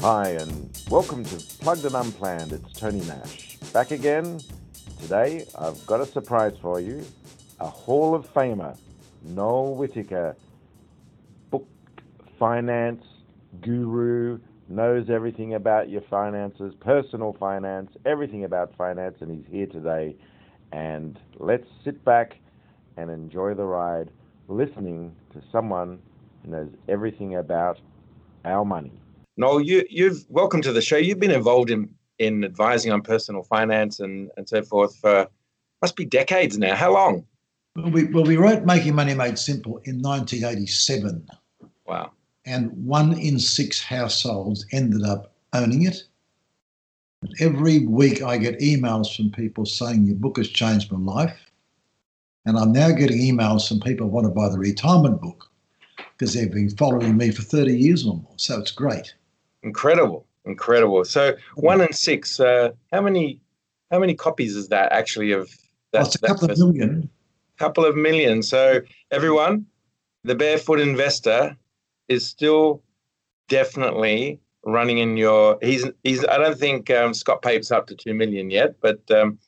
Hi, and welcome to Plugged and Unplanned. It's Tony Nash. Back again. Today, I've got a surprise for you. A Hall of Famer, Noel Whittaker, book finance guru, knows everything about your finances, personal finance, everything about finance, and he's here today. And let's sit back and enjoy the ride listening to someone who knows everything about our money. Noel, you, you've welcome to the show. You've been involved in in advising on personal finance and, and so forth for must be decades now. How long? Well, we, well, we wrote Making Money Made Simple in 1987. Wow. And one in six households ended up owning it. Every week I get emails from people saying your book has changed my life. And I'm now getting emails from people who want to buy the retirement book because they've been following me for 30 years or more. So it's great. Incredible, incredible. So one in six. Uh, how many? How many copies is that actually of that? It's a couple of million. Couple of million. So everyone, the Barefoot Investor is still definitely running in your. He's he's. I don't think um, Scott Pape's up to two million yet, but um,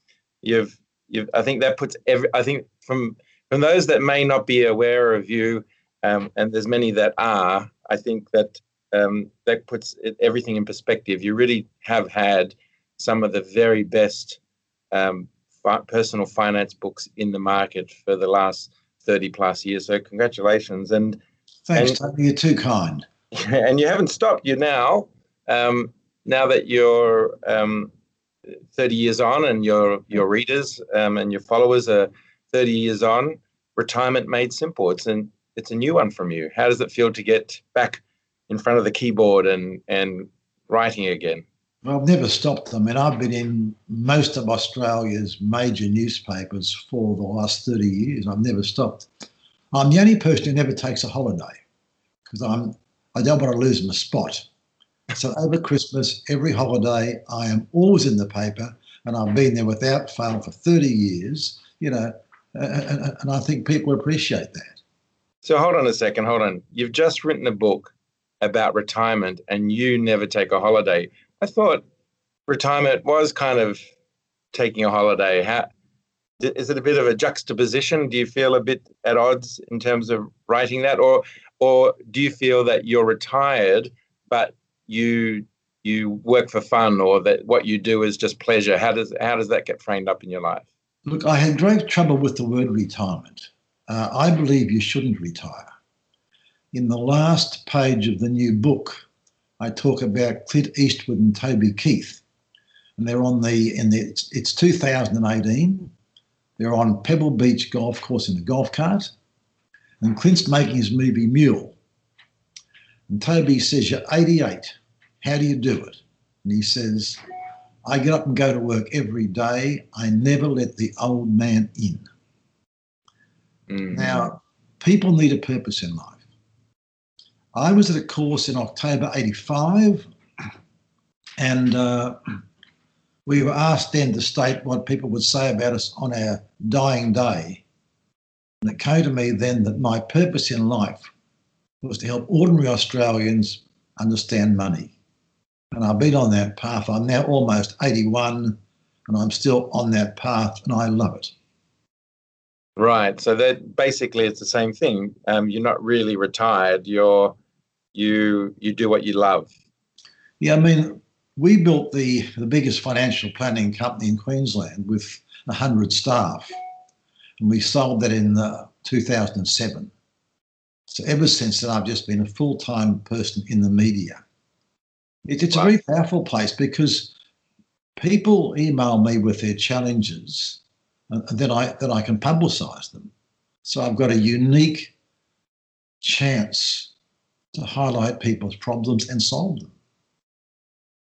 you've you've. I think that puts every. I think from from those that may not be aware of you, um, and there's many that are. I think that um, that puts it, everything in perspective. You really have had some of the very best um, fi- personal finance books in the market for the last 30 plus years. So congratulations. And thanks, and, Tony. You're too kind. And you haven't stopped. You now, um, now that you're um, 30 years on and your your readers um, and your followers are 30 years on, retirement made simple. It's an it's a new one from you. How does it feel to get back in front of the keyboard and and writing again? Well, I've never stopped. I mean, I've been in most of Australia's major newspapers for the last 30 years. I've never stopped. I'm the only person who never takes a holiday because I'm I don't want to lose my spot. So over Christmas, every holiday, I am always in the paper, and I've been there without fail for 30 years. You know, and, and I think people appreciate that. So hold on a second. Hold on. You've just written a book about retirement and you never take a holiday. I thought retirement was kind of taking a holiday. How, is it a bit of a juxtaposition? Do you feel a bit at odds in terms of writing that, or or do you feel that you're retired but you you work for fun, or that what you do is just pleasure? How does how does that get framed up in your life? Look, I had great trouble with the word retirement. Uh, I believe you shouldn't retire in the last page of the new book, I talk about Clint Eastwood and Toby Keith, and they're on the in the it's, it's 2018. They're on Pebble Beach Golf Course in a golf cart, and Clint's making his movie Mule. And Toby says, "You're 88. How do you do it?" And he says, "I get up and go to work every day. I never let the old man in." Mm-hmm. Now, people need a purpose in life. I was at a course in October 85, and uh, we were asked then to state what people would say about us on our dying day. And it came to me then that my purpose in life was to help ordinary Australians understand money. And I've been on that path. I'm now almost 81 and I'm still on that path and I love it. Right. So that basically it's the same thing. Um, you're not really retired. You're you you do what you love. Yeah, I mean, we built the the biggest financial planning company in Queensland with hundred staff, and we sold that in uh, 2007. So ever since then, I've just been a full time person in the media. It, it's a very powerful place because people email me with their challenges, and then I then I can publicise them. So I've got a unique chance to highlight people's problems and solve them.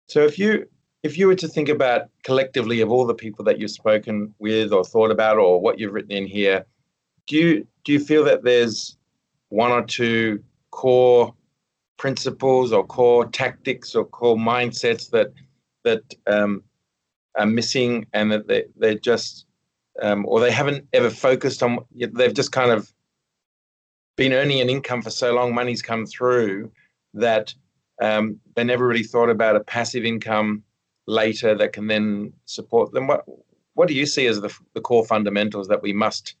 So if you if you were to think about collectively of all the people that you've spoken with or thought about or what you've written in here, do you do you feel that there's one or two core principles or core tactics or core mindsets that that um, are missing and that they, they're just um, or they haven't ever focused on they've just kind of been earning an income for so long, money's come through that Um, they never really thought about a passive income later that can then support them. What what do you see as the, the core fundamentals that we must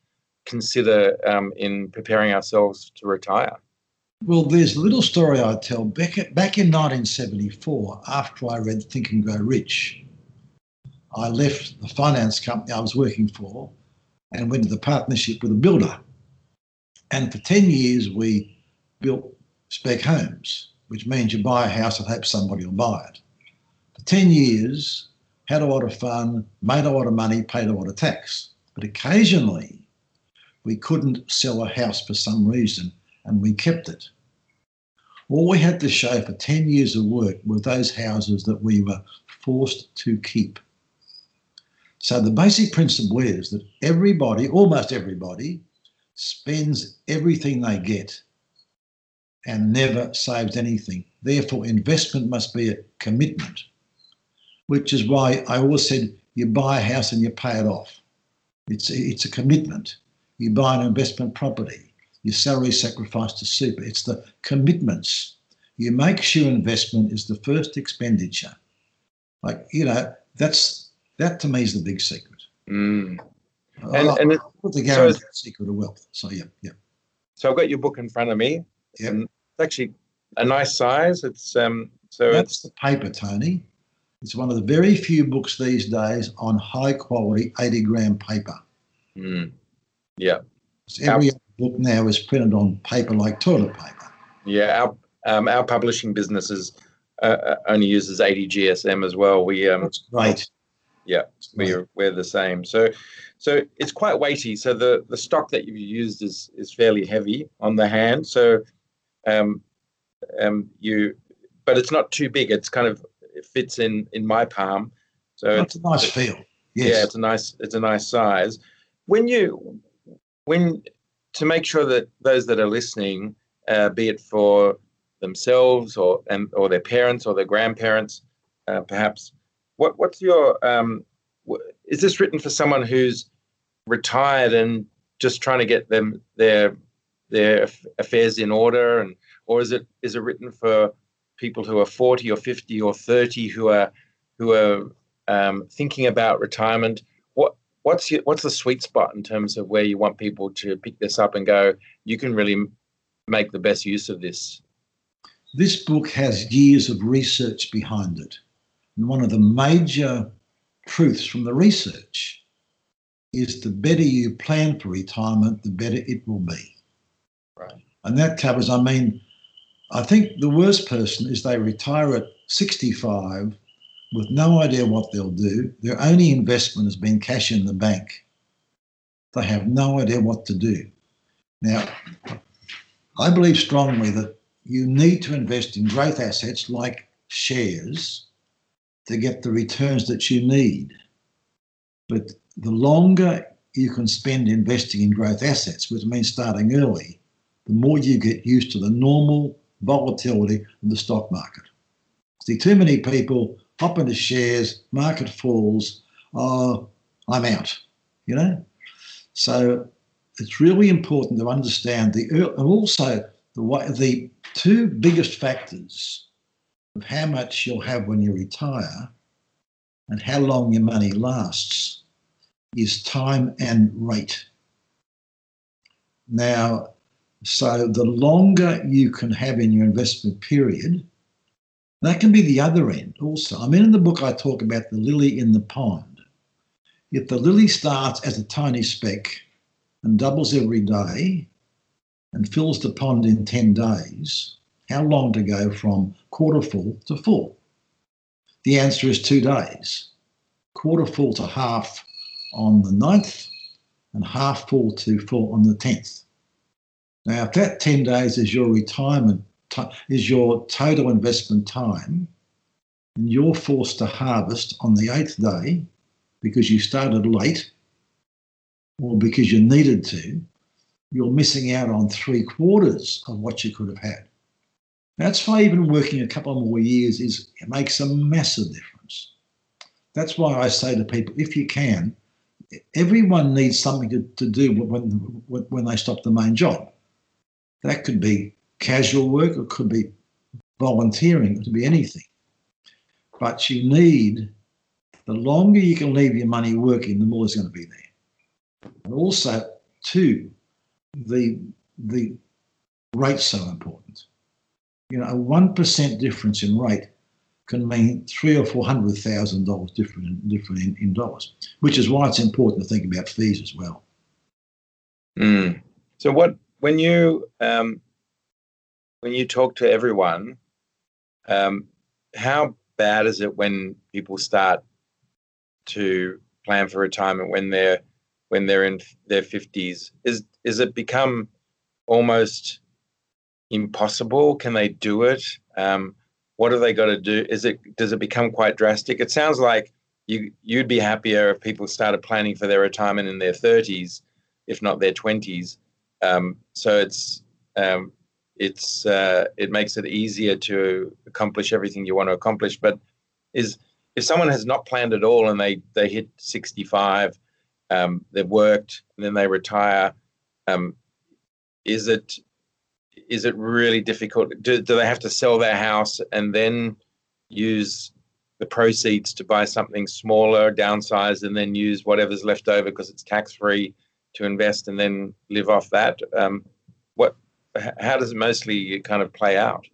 consider um, in preparing ourselves to retire? Well, there's a little story I tell. Back, back in 1974, after I read Think and Grow Rich, I left the finance company I was working for and went into the partnership with a builder. And for 10 years, we built spec homes, which means you buy a house and hope somebody will buy it. For 10 years, had a lot of fun, made a lot of money, paid a lot of tax. But occasionally, we couldn't sell a house for some reason and we kept it. All we had to show for 10 years of work were those houses that we were forced to keep. So the basic principle is that everybody, almost everybody, spends everything they get and never saves anything. Therefore, investment must be a commitment, which is why I always said you buy a house and you pay it off. It's, it's a commitment. You buy an investment property, your salary sacrificed to super. It's the commitments. You make sure investment is the first expenditure. Like, you know, that's that to me is the big secret. Mm. And, and it, the guaranteed so secret of wealth. So yeah, yeah. So I've got your book in front of me. Yeah. It's actually a nice size. It's um so that's the paper, Tony. It's one of the very few books these days on high quality 80 gram paper. Mm. Yeah. So every our, book now is printed on paper like toilet paper. Yeah, our um, our publishing business is, uh, uh only uses 80 GSM as well. We um, That's great. Yeah, we're we're the same. So, so it's quite weighty. So the the stock that you've used is is fairly heavy on the hand. So, um, um, you, but it's not too big. It's kind of it fits in in my palm. So it's, it's a nice feel. Yes. Yeah, it's a nice it's a nice size. When you when to make sure that those that are listening, uh, be it for themselves or and or their parents or their grandparents, uh, perhaps what what's your um, is this written for someone who's retired and just trying to get them their their affairs in order? And or is it is it written for people who are 40 or 50 or 30 who are who are um, thinking about retirement? What what's your, what's the sweet spot in terms of where you want people to pick this up and go you can really make the best use of this? This book has years of research behind it and one of the major truths from the research is the better you plan for retirement, the better it will be. Right. And that covers, I mean, I think the worst person is they retire at 65 with no idea what they'll do. Their only investment has been cash in the bank. They have no idea what to do. Now, I believe strongly that you need to invest in growth assets like shares to get the returns that you need. But the longer you can spend investing in growth assets, which means starting early, the more you get used to the normal volatility of the stock market. See, too many people hop into shares, market falls, oh, I'm out, you know? So it's really important to understand the, and also the, the two biggest factors of how much you'll have when you retire and how long your money lasts is time and rate. Now, so the longer you can have in your investment period, that can be the other end also. I mean, in the book, I talk about the lily in the pond. If the lily starts as a tiny speck and doubles every day and fills the pond in 10 days, how long to go from quarter full to full? The answer is two days. Quarter full to half on the 9th and half full to full on the 10th. Now, if that 10 days is your retirement, is your total investment time, and you're forced to harvest on the eighth day because you started late or because you needed to, you're missing out on three quarters of what you could have had. That's why even working a couple more years is it makes a massive difference. That's why I say to people, if you can, everyone needs something to, to do when, when they stop the main job. That could be casual work, it could be volunteering, it could be anything. But you need, the longer you can leave your money working, the more it's going to be there. And also, too, the the rate's so important. You know, a one percent difference in rate can mean three or four hundred thousand dollars different in, different in, in, dollars, which is why it's important to think about fees as well. Mm. So, what when you um, when you talk to everyone, um, how bad is it when people start to plan for retirement when they're when they're in their fifties? Is is it become almost impossible? Can they do it? Um, what have they got to do? Is it does it become quite drastic? It sounds like you you'd be happier if people started planning for their retirement in their thirties, if not their twenties. Um, so it's um, it's uh, it makes it easier to accomplish everything you want to accomplish. But is if someone has not planned at all and they they hit 65, um, they've worked and then they retire, um, is it is it really difficult? Do, do they have to sell their house and then use the proceeds to buy something smaller, downsize, and then use whatever's left over because it's tax free to invest and then live off that? Um, what? How does it mostly kind of play out?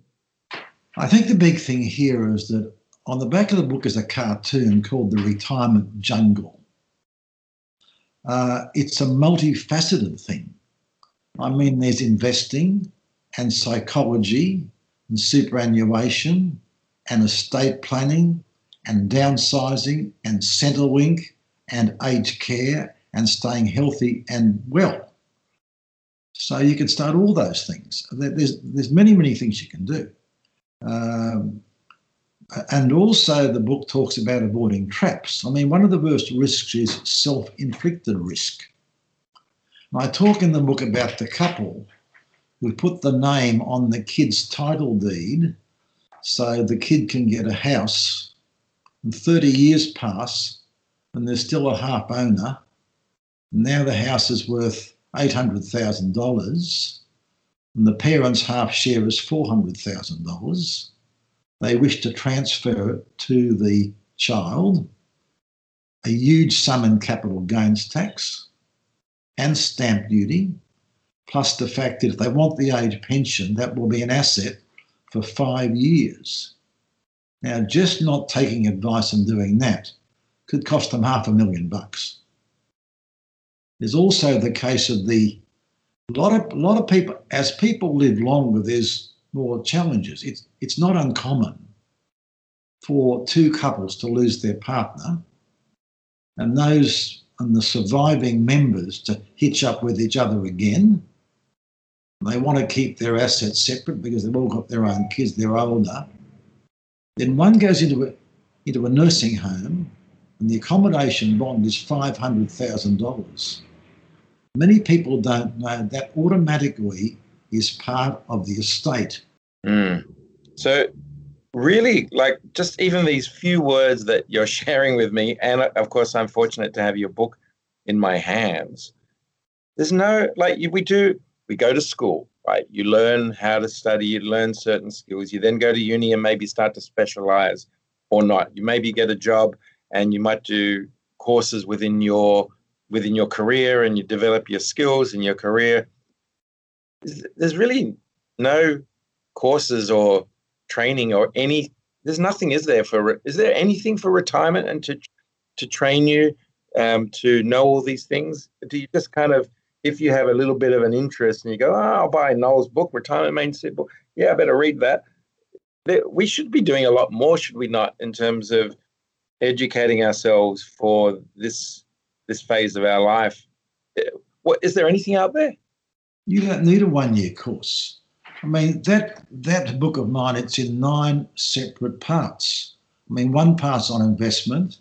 I think the big thing here is that on the back of the book is a cartoon called The Retirement Jungle. Uh, it's a multifaceted thing. I mean, there's investing and psychology and superannuation and estate planning and downsizing and Centrelink and aged care and staying healthy and well. So you can start all those things. There's there's many many things you can do, um, and also the book talks about avoiding traps. I mean, one of the worst risks is self-inflicted risk. I talk in the book about the couple who put the name on the kid's title deed so the kid can get a house. And 30 years pass and there's still a half owner. Now the house is worth $800,000 and the parents' half share is $400,000. They wish to transfer it to the child, a huge sum in capital gains tax and stamp duty, plus the fact that if they want the age pension, that will be an asset for five years. Now, just not taking advice and doing that could cost them half a million bucks. There's also the case of the lot of lot of people as people live longer, there's more challenges. It's it's not uncommon for two couples to lose their partner, and those and the surviving members to hitch up with each other again. They want to keep their assets separate because they've all got their own kids, they're older. Then one goes into a, into a nursing home and the accommodation bond is $500,000. Many people don't know that automatically is part of the estate. Mm. So really like just even these few words that you're sharing with me and of course i'm fortunate to have your book in my hands there's no like we do we go to school right? You learn how to study you learn certain skills. You then go to uni and maybe start to specialize or not. You maybe get a job and you might do courses within your within your career and you develop your skills in your career. There's really no courses or training or any there's nothing is there for is there anything for retirement and to to train you um, to know all these things? Do you just kind of if you have a little bit of an interest and you go oh, i'll buy noel's book retirement made simple yeah i better read that we should be doing a lot more should we not in terms of educating ourselves for this this phase of our life eh, what is there anything out there you don't need a one year course I mean, that that book of mine, it's in nine separate parts. I mean, one part's on investment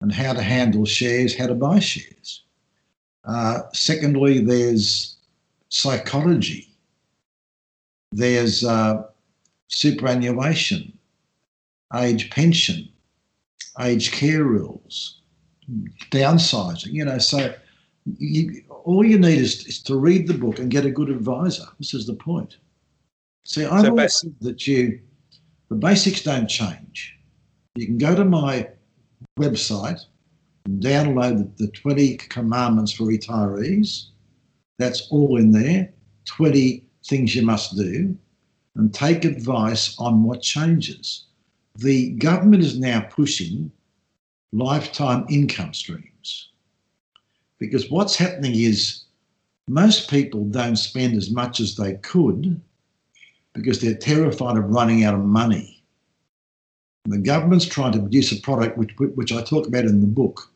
and how to handle shares, how to buy shares. Uh, secondly, there's psychology. There's uh, superannuation, age pension, age care rules, downsizing. You know, so you, all you need is, is to read the book and get a good advisor. This is the point. See, I've so always said that you The basics don't change. You can go to my website download the 20 commandments for retirees. That's all in there. 20 things you must do and take advice on what changes. The government is now pushing lifetime income streams because what's happening is most people don't spend as much as they could because they're terrified of running out of money. The government's trying to produce a product which, which I talk about in the book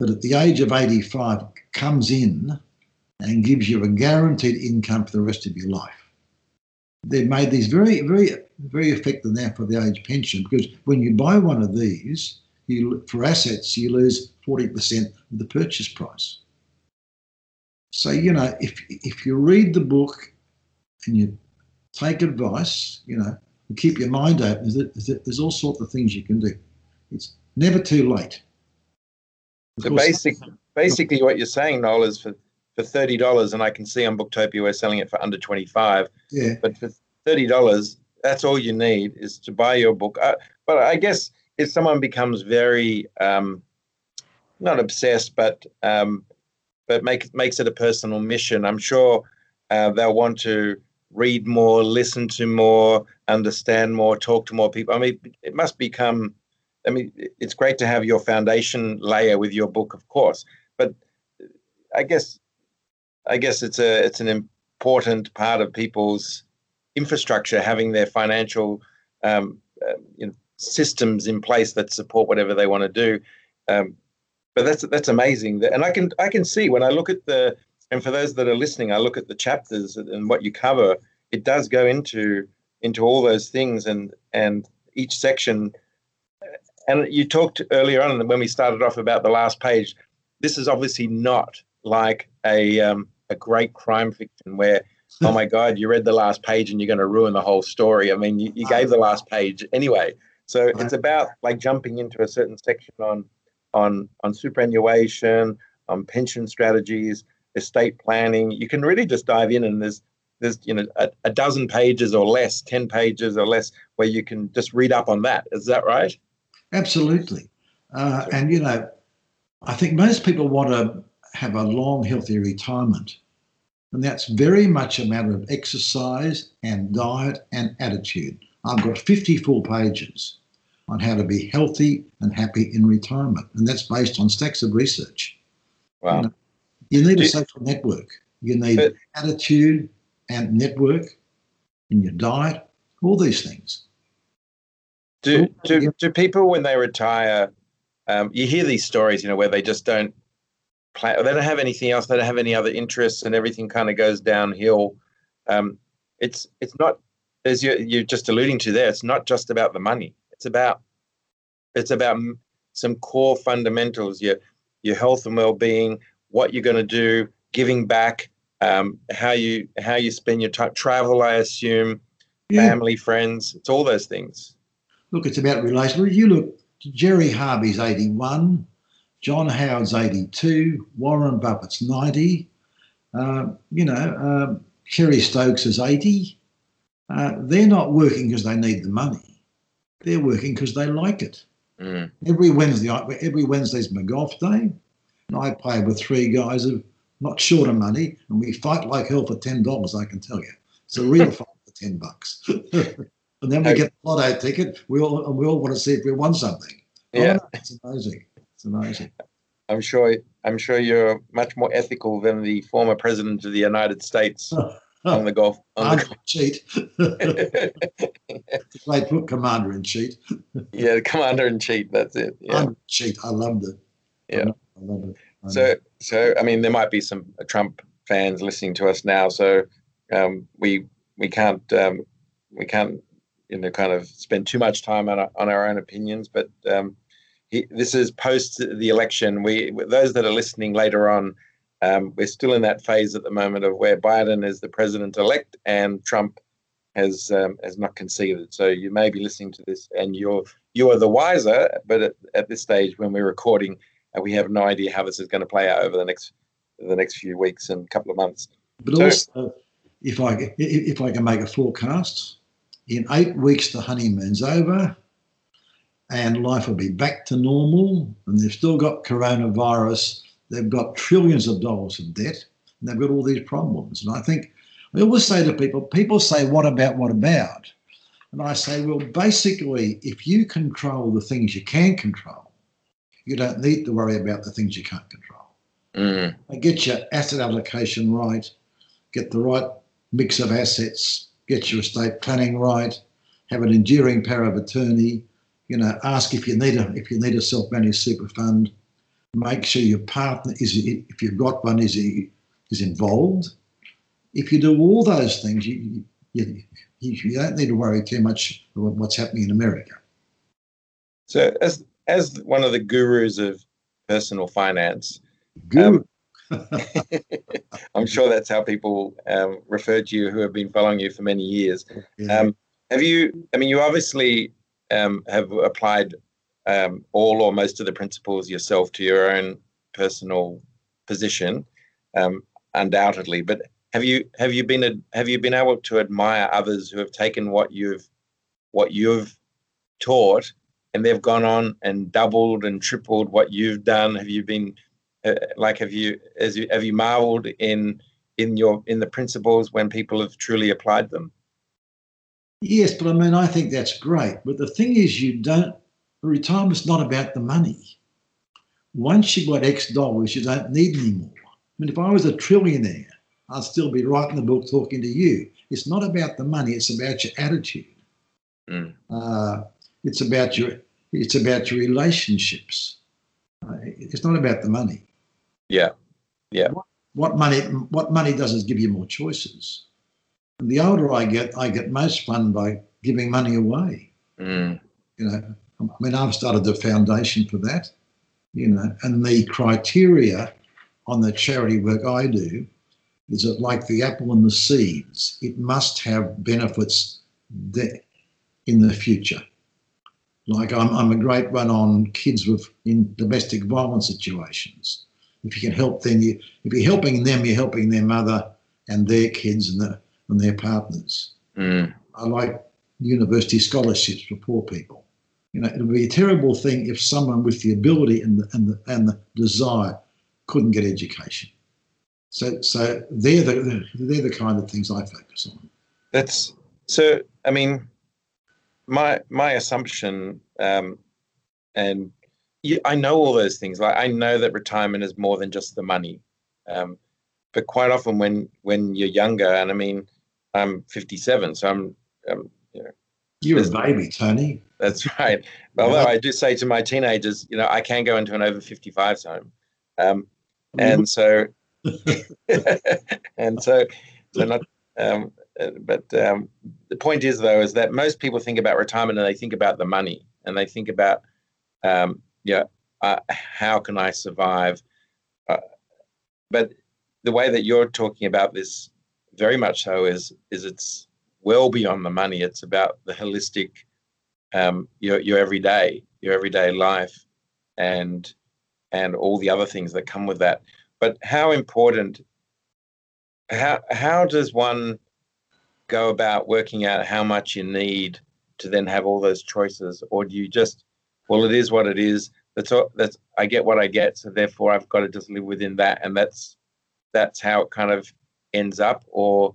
that at the age of 85 comes in and gives you a guaranteed income for the rest of your life. They've made these very, very, very effective now for the age pension because when you buy one of these, you for assets you lose 40% of the purchase price. So you know if if you read the book and you take advice, you know, keep your mind open, there's, there's all sorts of things you can do. It's never too late. So basic, basically, what you're saying, Noel, is for for thirty dollars, and I can see on Booktopia we're selling it for under twenty five. Yeah. But for thirty dollars, that's all you need is to buy your book. Uh, but I guess if someone becomes very um, not obsessed, but um, but make, makes it a personal mission, I'm sure uh, they'll want to read more, listen to more, understand more, talk to more people. I mean, it must become. I mean, it's great to have your foundation layer with your book, of course, but I guess I guess it's a it's an important part of people's infrastructure having their financial um, uh, you know, systems in place that support whatever they want to do. Um, but that's that's amazing, and I can I can see when I look at the and for those that are listening, I look at the chapters and what you cover. It does go into into all those things, and and each section. And you talked earlier on when we started off about the last page. This is obviously not like a um, a great crime fiction where oh my god you read the last page and you're going to ruin the whole story. I mean you, you gave the last page anyway. So it's about like jumping into a certain section on on on superannuation on pension strategies estate planning. You can really just dive in and there's there's you know a, a dozen pages or less 10 pages or less where you can just read up on that. Is that right absolutely uh, and you know i think most people want to have a long, healthy retirement. And that's very much a matter of exercise and diet and attitude. I've got 54 pages on how to be healthy and happy in retirement. And that's based on stacks of research. Wow. You, know, you need a social network. You need but, attitude and network in your diet, all these things. Do, do, do people, when they retire, um, you hear these stories, you know, where they just don't play. They don't have anything else. They don't have any other interests, and everything kind of goes downhill. Um, it's it's not as you you're just alluding to there. It's not just about the money. It's about it's about some core fundamentals. Your your health and well being, what you're going to do, giving back, um, how you how you spend your time, travel. I assume, yeah. family, friends. It's all those things. Look, it's about relationship. You look. Gerry Harvey's 81. John Howard's 82, Warren Buffett's 90, uh, you know, uh, Kerry Stokes is 80. Uh, they're not working because they need the money. They're working because they like it. Mm. Every Wednesday, every Wednesday's my golf day, and I play with three guys who not short of money, and we fight like hell for ten dollars. I can tell you, it's a real fight for ten bucks. and then we get the lotto ticket. We all we all want to see if we won something. Yeah, oh, it's amazing. It's amazing. I'm sure. I'm sure you're much more ethical than the former president of the United States on the golf. On the golf. cheat. Great book, Commander in Chief. yeah, Commander in Chief. That's it. Yeah. Cheat. I loved it. Yeah. I loved it. I so, so I mean, there might be some Trump fans listening to us now. So um, we we can't um, we can't you know kind of spend too much time on our, on our own opinions, but um, he, this is post the election. We those that are listening later on, um, we're still in that phase at the moment of where Biden is the president elect and Trump has um, has not conceded. So you may be listening to this and you're you are the wiser. But at, at this stage, when we're recording, uh, we have no idea how this is going to play out over the next the next few weeks and couple of months. But so, also, if I if I can make a forecast, In eight weeks, the honeymoon's over and life will be back to normal. And they've still got coronavirus. They've got trillions of dollars of debt. And they've got all these problems. And I think I always say to people, people say, what about, what about? And I say, well, basically, if you control the things you can control, you don't need to worry about the things you can't control. Mm. Get your asset allocation right, get the right mix of assets, get your estate planning right, have an enduring power of attorney, you know, ask if you need a if you need a self-managed super fund, make sure your partner is if you've got one is is involved. If you do all those things, you, you, you don't need to worry too much about what's happening in America. So, as as one of the gurus of personal finance, Guru. um, I'm sure that's how people um, refer to you who have been following you for many years. Yeah. Um, have you? I mean, you obviously um, have applied um, all or most of the principles yourself to your own personal position, um, undoubtedly. But have you have you been have you been able to admire others who have taken what you've what you've taught and they've gone on and doubled and tripled what you've done? Have you been uh, like have you as you have you marveled in in your in the principles when people have truly applied them? Yes, but I mean, I think that's great. But the thing is, you don't, retirement's not about the money. Once you've got X dollars, you don't need any more. I mean, if I was a trillionaire, I'd still be writing the book talking to you. It's not about the money, it's about your attitude. Mm. Uh, it's about your it's about your relationships. Uh, it's not about the money. Yeah, yeah. What, what money what money does is give you more choices. And the older I get, I get most fun by giving money away. Mm. You know, I mean, I've started the foundation for that. You know, and the criteria on the charity work I do is that, like the apple and the seeds, it must have benefits de- in the future. Like I'm, I'm a great one on kids with in domestic violence situations. If you can help them, you, if you're helping them, you're helping their mother and their kids and, the, and their partners. Mm. I like university scholarships for poor people. You know, it would be a terrible thing if someone with the ability and the, and the, and the desire couldn't get education. So, so they're the they're the kind of things I focus on. That's so. I mean, my my assumption, um, and you, I know all those things. Like I know that retirement is more than just the money. Um, but quite often, when when you're younger, and I mean, I'm 57, so I'm, um, you know, You're a baby, Tony. that's right. Although I do say to my teenagers, you know, I can go into an over 55s home, um, and so and so so not um, but um, the point is though is that most people think about retirement and they think about the money and they think about um, yeah uh, how can i survive? Uh, but the way that you're talking about this very much so is is it's well beyond the money. It's about the holistic um, your your everyday your everyday life and and all the other things that come with that. But how important how how does one go about working out how much you need to then have all those choices? Or do you just well it is what it is that's all that's i get what i get so therefore i've got to just live within that and that's that's how it kind of ends up or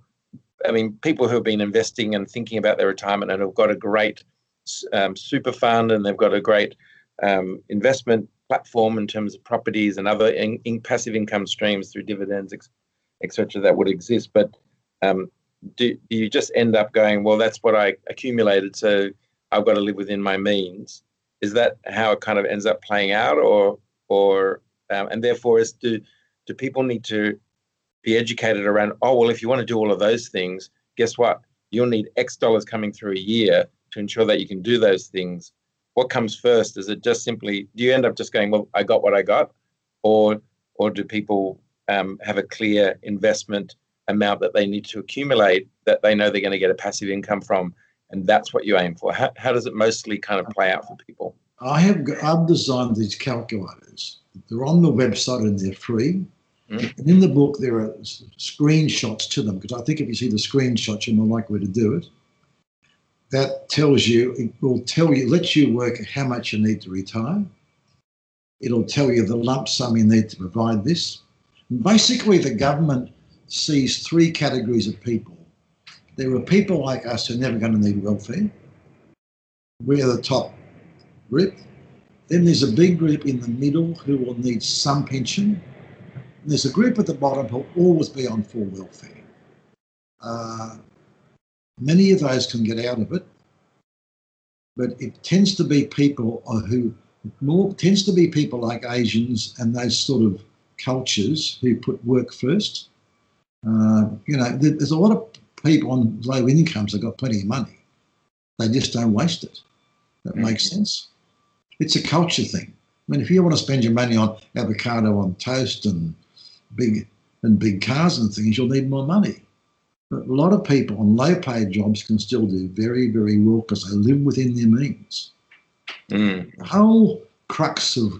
i mean people who have been investing and thinking about their retirement and have got a great um, super fund and they've got a great um, investment platform in terms of properties and other in, in passive income streams through dividends, etc., that would exist. But um, do, do you just end up going, well, that's what I accumulated, so I've got to live within my means? Is that how it kind of ends up playing out, or or um, and therefore, is do do people need to be educated around? Oh, well, if you want to do all of those things, guess what? You'll need X dollars coming through a year to ensure that you can do those things what comes first? Is it just simply do you end up just going, well, I got what I got, or or do people um, have a clear investment amount that they need to accumulate that they know they're going to get a passive income from, and that's what you aim for? How, how does it mostly kind of play out for people? I have I've designed these calculators. They're on the website and they're free. Mm. And in the book, there are screenshots to them because I think if you see the screenshots, you're more likely to do it. that tells you, it will tell you, lets you work how much you need to retire. It'll tell you the lump sum you need to provide this. And basically, the government sees three categories of people. There are people like us who are never going to need welfare. We're the top group. Then there's a big group in the middle who will need some pension. And there's a group at the bottom who will always be on full welfare. Uh, many of those can get out of it, but it tends to be people who more tends to be people like Asians and those sort of cultures who put work first. Uh, you know, there's a lot of people on low incomes have got plenty of money. They just don't waste it. That makes mm-hmm. sense. It's a culture thing. I mean, if you want to spend your money on avocado on toast and big and big cars and things, you'll need more money. But a lot of people on low paid jobs can still do very, very well because they live within their means. Mm. The whole crux of,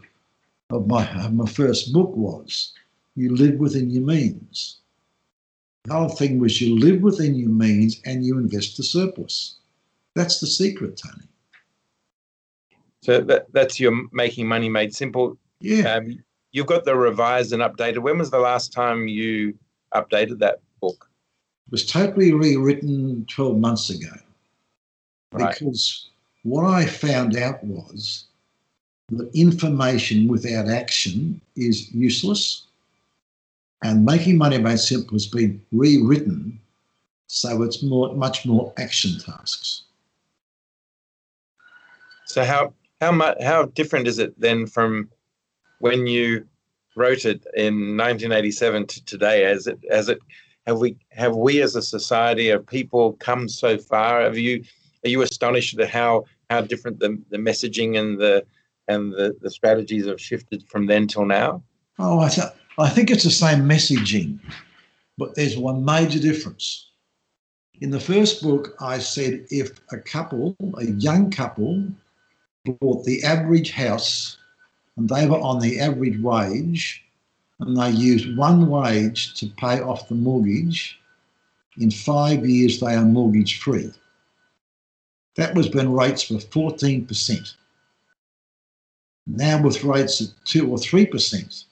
of, my, of my first book was you live within your means. The whole thing was you live within your means and you invest the surplus. That's the secret, Tony. So that, that's your making money made simple. Yeah. Um, you've got the revised and updated. When was the last time you updated that book? It was totally rewritten 12 months ago. Right. Because what I found out was that information without action is useless. And making money made simple has been rewritten so it's more, much more action tasks. So how how much how different is it then from when you wrote it in 1987 to today? As it as it have we have we as a society of people come so far? Have you are you astonished at how how different the, the messaging and the and the, the strategies have shifted from then till now? Oh, I, th- I think it's the same messaging, but there's one major difference. In the first book, I said if a couple, a young couple, bought the average house and they were on the average wage, and they used one wage to pay off the mortgage, in five years they are mortgage free. That was when rates were 14%. Now, with rates at 2 or 3%,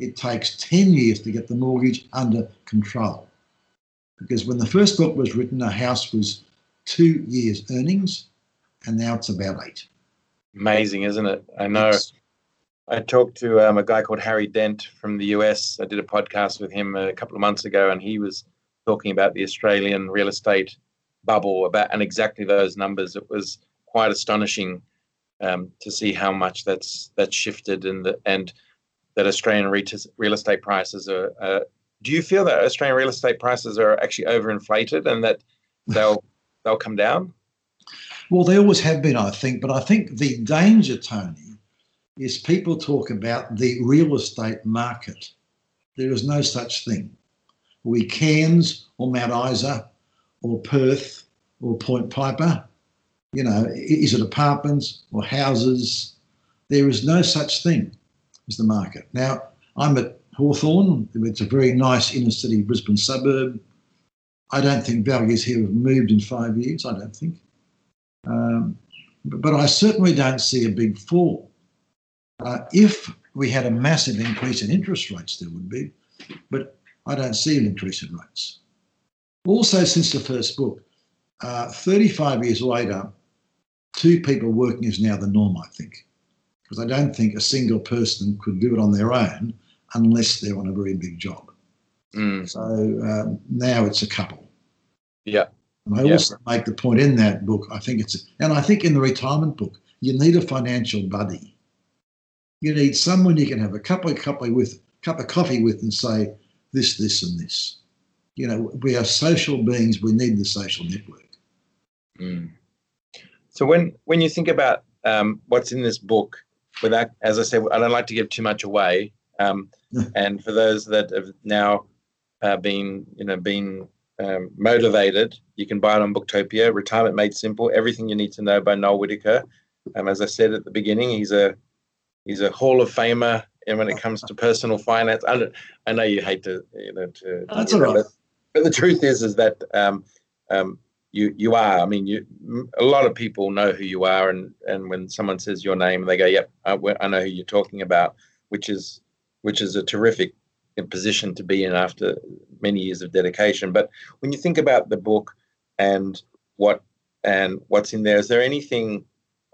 it takes 10 years to get the mortgage under control. Because when the first book was written, a house was two years' earnings, and now it's about eight. Amazing, isn't it? I know. It's, I talked to um, a guy called Harry Dent from the US. I did a podcast with him a couple of months ago, and he was talking about the Australian real estate bubble about and exactly those numbers. It was quite astonishing um, to see how much that's that's shifted and the, and that Australian real estate prices are. Uh, do you feel that Australian real estate prices are actually overinflated and that they'll they'll come down? Well, they always have been, I think. But I think the danger, Tony, is people talk about the real estate market. There is no such thing. We Cairns or Mount Isa or Perth or Point Piper, you know, is it apartments or houses? There is no such thing as the market. Now, I'm at Hawthorne. It's a very nice inner city Brisbane suburb. I don't think values here have moved in five years. I don't think. Um, but I certainly don't see a big fall. Uh, if we had a massive increase in interest rates, there would be, but I don't see an increase in rates. Also, since the first book, uh, 35 years later, two people working is now the norm, I think, because I don't think a single person could do it on their own unless they're on a very big job. Mm. So um, now it's a couple. Yeah. And I yeah. also make the point in that book, I think it's, and I think in the retirement book, you need a financial buddy you need someone you can have a cup of coffee with, cup of coffee with, and say this, this, and this. You know, we are social beings. We need the social network. Mm. So when when you think about um, what's in this book, without, as I said, I don't like to give too much away. Um, and for those that have now uh, been, you know, been um, motivated, you can buy it on Booktopia. Retirement Made Simple: Everything You Need to Know by Noel Whittaker. Um, as I said at the beginning, he's a he's a Hall of Famer. And when it comes to personal finance, I, know you hate to, you know, to. That's all right. But the truth is, is that um, um, you you are. I mean, you a lot of people know who you are, and and when someone says your name, they go, "Yep, I, I know who you're talking about," which is which is a terrific position to be in after many years of dedication. But when you think about the book and what and what's in there, is there anything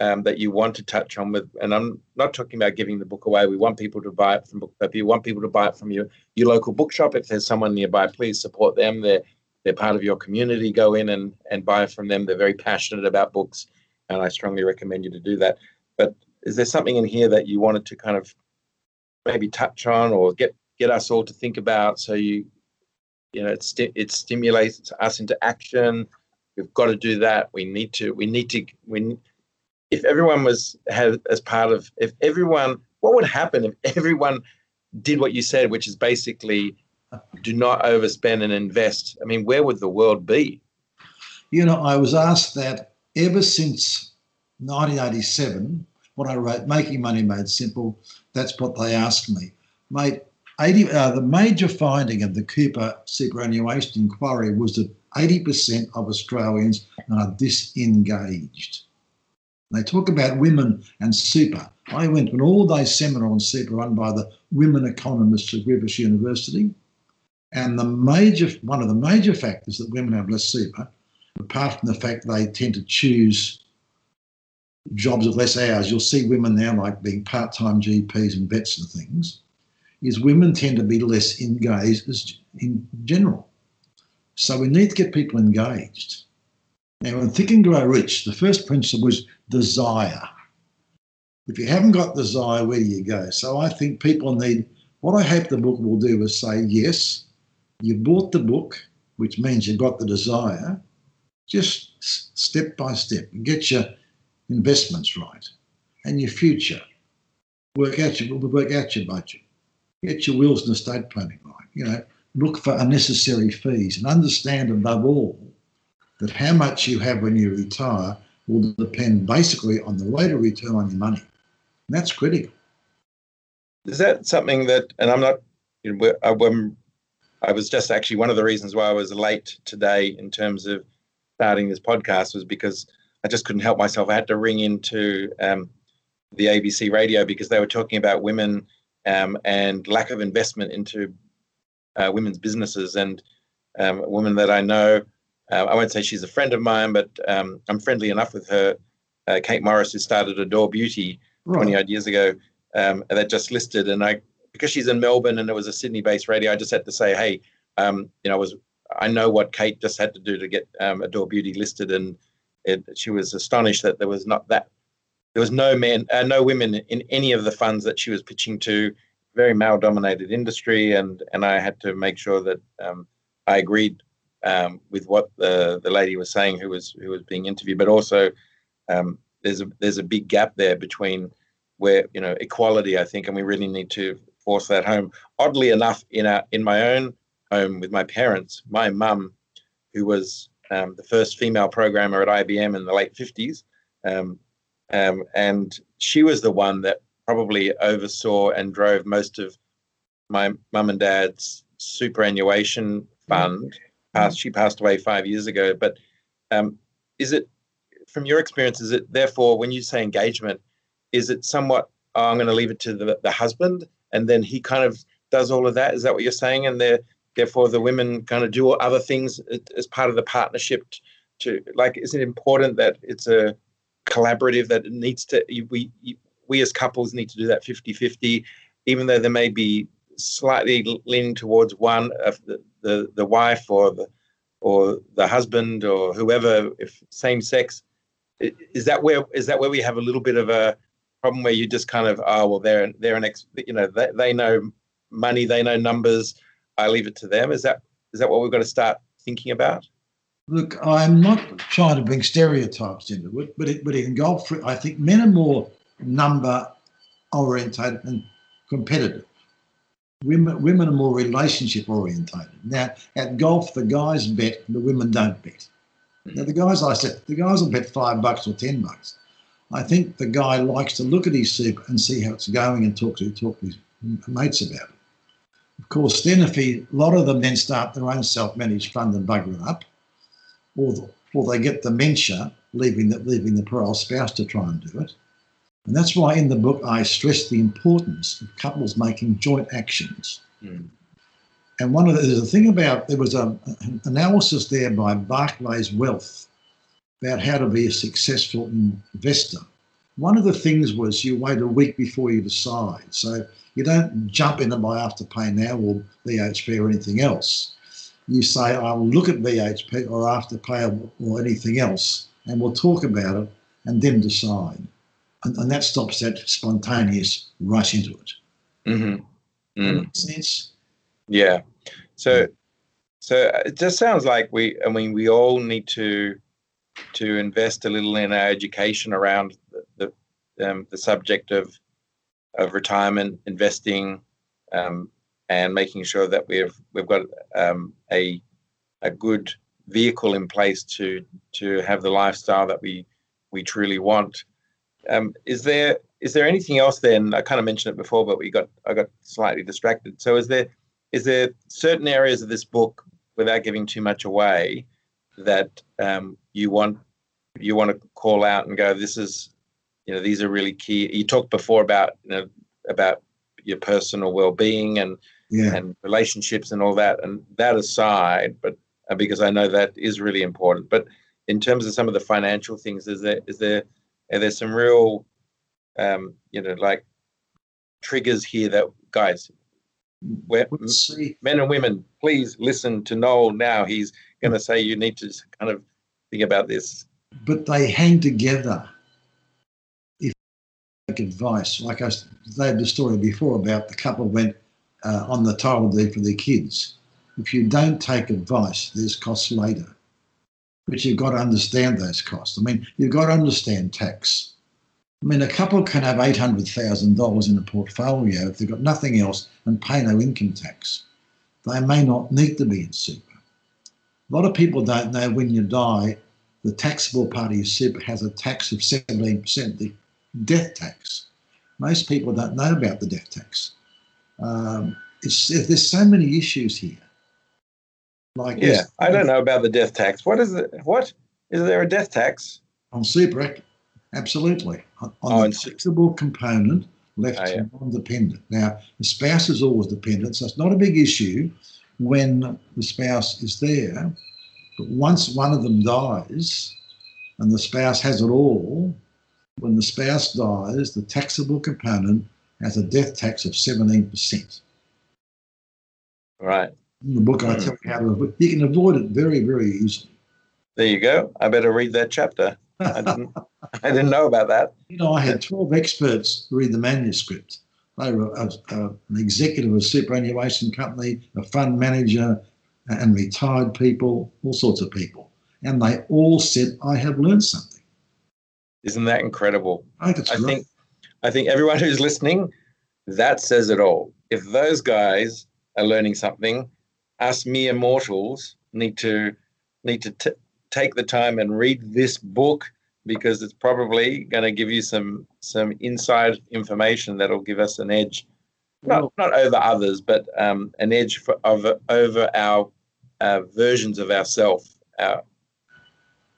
um, that you want to touch on with? And I'm not talking about giving the book away. We want people to buy it from Book You want people to buy it from your your local bookshop. If there's someone nearby, please support them. They're they're part of your community. Go in and, and buy from them. They're very passionate about books, and I strongly recommend you to do that. But is there something in here that you wanted to kind of maybe touch on or get get us all to think about? So you, you know, it sti- it stimulates us into action. We've got to do that. We need to. We need to. We, if everyone was had as part of, if everyone, what would happen if everyone did what you said, which is basically do not overspend and invest, I mean, where would the world be? You know, I was asked that ever since 1987, when I wrote Making Money Made Simple, that's what they asked me. Mate, 80, uh, the major finding of the Cooper superannuation inquiry was that 80% of Australians are disengaged. They talk about women and super. I went to an all day seminar on super run by the women economists at Griffith University. And the major, one of the major factors that women have less super, apart from the fact they tend to choose jobs of less hours, you'll see women now like being part-time GPs and vets and things, is women tend to be less engaged in general. So we need to get people engaged. Now, in Think and Grow Rich, the first principle was desire. If you haven't got desire, where do you go? So I think people need, what I hope the book will do is say, yes, you bought the book, which means you've got the desire, just step by step, get your investments right and your future. Work out your work out your budget. Get your wills and estate planning right. You know, look for unnecessary fees and understand above all that how much you have when you retire will depend basically on the rate of return on your money. And that's critical. Is that something that, and I'm not, you know, I'm I was just actually one of the reasons why I was late today in terms of starting this podcast was because I just couldn't help myself. I had to ring into um, the ABC radio because they were talking about women um, and lack of investment into uh, women's businesses. And um, a woman that I know, uh, I won't say she's a friend of mine, but um, I'm friendly enough with her, uh, Kate Morris, who started Adore Beauty right. 20 odd years ago, um, that just listed. And I because she's in Melbourne and it was a Sydney-based radio, I just had to say, hey, um, you know, I was I know what Kate just had to do to get um, Adore Beauty listed, and it, she was astonished that there was not that there was no men, uh, no women in any of the funds that she was pitching to. Very male-dominated industry, and and I had to make sure that um, I agreed um, with what the the lady was saying, who was who was being interviewed, but also um, there's a there's a big gap there between where you know equality, I think, and we really need to force that home. Oddly enough, in a, in my own home with my parents, my mum, who was um, the first female programmer at IBM in the late 50s, um, um, and she was the one that probably oversaw and drove most of my mum and dad's superannuation fund. Mm-hmm. Passed, she passed away five years ago. But um, is it, from your experience, is it therefore when you say engagement, is it somewhat? Oh, I'm going to leave it to the, the husband and then he kind of does all of that. Is that what you're saying? And therefore the women kind of do other things uh, as part of the partnership. To like, is it important that it's a collaborative that it needs to we we as couples need to do that 50-50, even though there may be slightly leaning towards one of the, the, the wife or the or the husband or whoever if same sex is that where is that where we have a little bit of a problem where you just kind of oh well they're they're an ex you know they, they know money they know numbers i leave it to them. Is that is that what we've got to start thinking about? Look i'm not trying to bring stereotypes into it but it but it engulfs i think men are more number orientated and competitive. Women women are more relationship orientated. Now at golf the guys bet the women don't bet. Now the guys i said the guys will bet five bucks or ten bucks I think the guy likes to look at his super and see how it's going and talk to talk to his mates about it. Of course, then if he, a lot of them then start their own self-managed fund and bugger it up, or the, or they get dementia, leaving the, leaving the poor old spouse to try and do it. And that's why in the book I stress the importance of couples making joint actions. Mm. And one of the, there's a thing about there was a, an analysis there by Barclays Wealth about how to be a successful investor. One of the things was you wait a week before you decide. So you don't jump in and buy Afterpay now or BHP or anything else. You say, I'll look at BHP or Afterpay or, or anything else and we'll talk about it and then decide. And, and that stops that spontaneous rush into it. Mm-hmm. Mm. Sense? Yeah. So, so it just sounds like we. I mean, we all need to to invest a little in our education around the the, um, the subject of of retirement investing, um, and making sure that we've we've got um, a a good vehicle in place to to have the lifestyle that we we truly want. Um, is there is there anything else then? I kind of mentioned it before, but we got I got slightly distracted. So is there is there certain areas of this book, without giving too much away, that um, you want you want to call out and go, this is you know these are really key. You talked before about you know about your personal well-being and Yeah. and relationships and all that. And that aside, but uh, because I know that is really important. But in terms of some of the financial things, is there is there are there some real, um, you know, like triggers here that guys, where, men and women, please listen to Noel now. He's going to say you need to kind of about this. but they hang together. If take advice, like I they had the story before about the couple went uh, on the title deed for their kids. If you don't take advice, there's costs later. But you've got to understand those costs. I mean, you've got to understand tax. I mean, a couple can have $800,000 in a portfolio if they've got nothing else and pay no income tax. They may not need to be in super. A lot of people don't know when you die, the taxable part of your super has a tax of 17%, the death tax. Most people don't know about the death tax. Um, it's, there's so many issues here. Like Yeah, this- I don't know about the death tax. What is it? What is there a death tax? On super, absolutely. On, on Oh, the taxable component left Oh, yeah. non-dependent. Now, the spouse is always dependent, so it's not a big issue when the spouse is there. But once one of them dies and the spouse has it all, when the spouse dies, the taxable component has a death tax of 17%. Right. In the book, I tell you how to avoid You can avoid it very, very easily. There you go. I better read that chapter. I didn't. I didn't know about that. You know, I had 12 experts read the manuscript. They were a, a, an executive of a superannuation company, a fund manager, and retired people, all sorts of people. And they all said, I have learned something. Isn't that incredible? I think I think I think everyone who's listening, that says it all. If those guys are learning something, us mere mortals need to need to t- take the time and read this book because it's probably going to give you some some inside information that'll give us an edge, not not over others, but um, an edge for over over our uh, versions of ourselves. Our,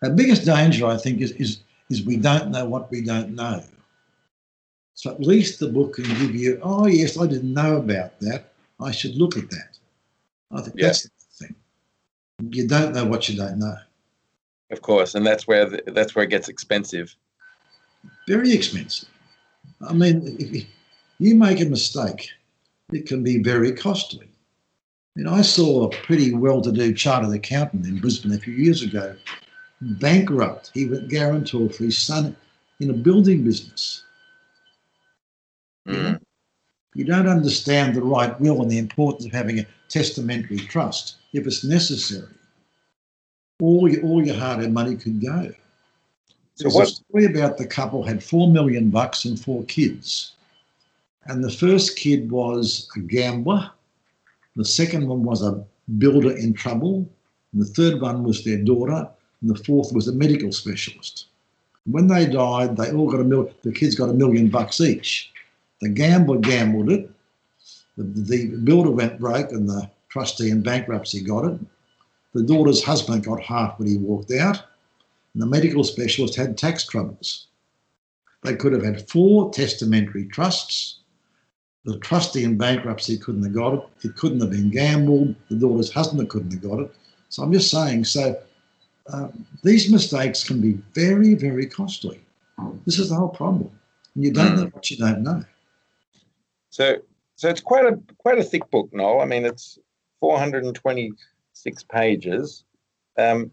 Our biggest danger, I think, is, is, is we don't know what we don't know. So at least the book can give you, oh, yes, I didn't know about that. I should look at that. I think Yeah. that's the thing. You don't know what you don't know. Of course, and that's where the, that's where it gets expensive. very expensive. I mean, you make a mistake, it can be very costly. I mean, I saw a pretty well-to-do chartered accountant in Brisbane a few years ago, bankrupt. He went guarantor for his son in a building business. Mm. You don't understand the right will and the importance of having a testamentary trust if it's necessary. All your, all your hard-earned money could go. So There's what? a story about the couple had four million bucks and four kids. And the first kid was a gambler. The second one was a builder in trouble. And the third one was their daughter. And the fourth was a medical specialist. When they died, they all got a mil. The kids got a million bucks each. The gambler gambled it. The, the builder went broke, and the trustee in bankruptcy got it. The daughter's husband got half when he walked out And the medical specialist had tax troubles. They could have had four testamentary trusts. The trustee in bankruptcy couldn't have got it. It couldn't have been gambled. The daughter's husband couldn't have got it. So I'm just saying, so uh, these mistakes can be very, very costly. This is the whole problem. And you don't mm. know what you don't know. So, so it's quite a quite a thick book, Noel. I mean, it's 426 pages, um,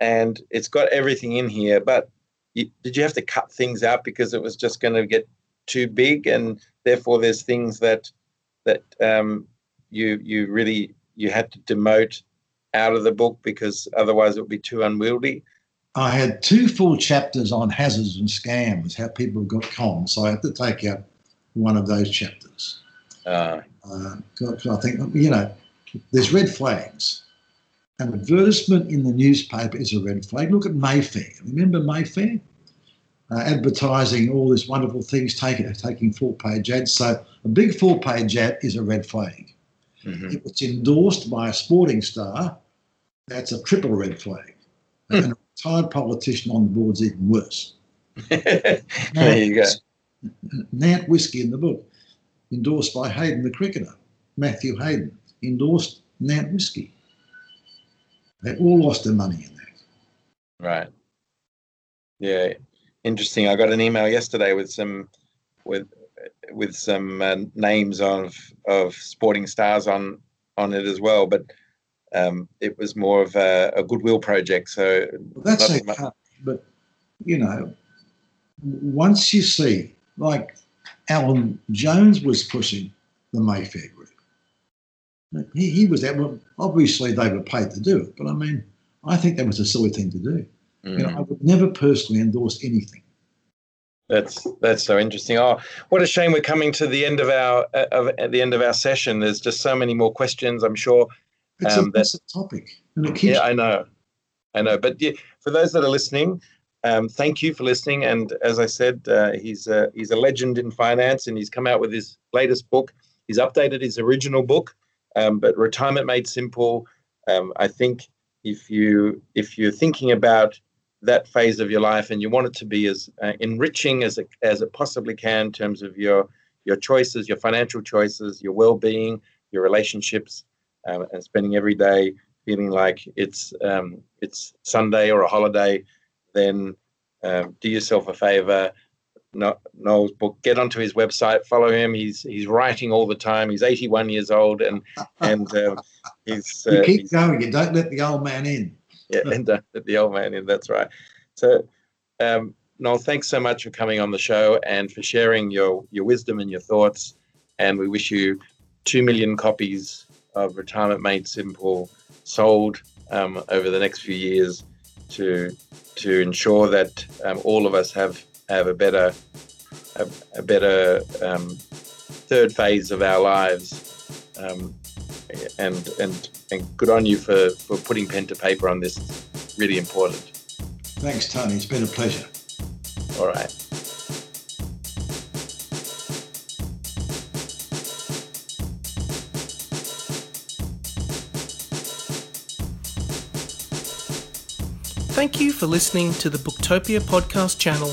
and it's got everything in here. But you, did you have to cut things out because it was just going to get too big, and therefore there's things that that um, you you really you had to demote out of the book because otherwise it would be too unwieldy? I had two full chapters on hazards and scams, how people got conned. So I had to take out one of those chapters. Uh, uh, I think, you know, there's red flags. An advertisement in the newspaper is a red flag. Look at Mayfair. Remember Mayfair? Uh, advertising all these wonderful things, taking, taking full page ads. So a big full page ad is a red flag. Mm-hmm. If it's endorsed by a sporting star, that's a triple red flag. Mm. And a retired politician on the board's even worse. there you go. Nant Whiskey in the book, endorsed by Hayden the cricketer, Matthew Hayden, endorsed Nant Whisky. They all lost their money in that. Right. Yeah. Interesting. I got an email yesterday with some with with some uh, names of of sporting stars on on it as well, but um, it was more of a, a goodwill project. So well, that's okay, much- but you know, once you see like Alan Jones was pushing the Mayfair he, he was that. Well, obviously they were paid to do it, but I mean, I think that was a silly thing to do. Mm. You know, I would never personally endorse anything that's that's so interesting. Oh, what a shame we're coming to the end of our of, at the end of our session. There's just so many more questions. I'm sure. It's um, a massive topic, and it keeps. Yeah, I know, I know. But yeah, for those that are listening, um, thank you for listening. And as I said, uh, he's a, he's a legend in finance, and he's come out with his latest book. He's updated his original book, um, but Retirement Made Simple. Um, I think if you if you're thinking about that phase of your life and you want it to be as uh, enriching as it, as it possibly can in terms of your your choices, your financial choices, your well-being, your relationships, um, and spending every day feeling like it's um, it's Sunday or a holiday, then um, do yourself a favor. No, Noel's book. Get onto his website. Follow him. He's he's writing all the time. He's 81 years old, and and uh, he's. Uh, you keep he's, going. You don't let the old man in yeah, and let the old man in. That's right. So, um, Noel, thanks so much for coming on the show and for sharing your your wisdom and your thoughts. And we wish you two million copies of Retirement Made Simple sold um, over the next few years to to ensure that um, all of us have have a better a, a better um, third phase of our lives um, and and and good on you for for putting pen to paper on this. It's really important. Thanks, Tony. It's been a pleasure. All right. Thank you for listening to the Booktopia podcast channel.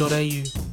au.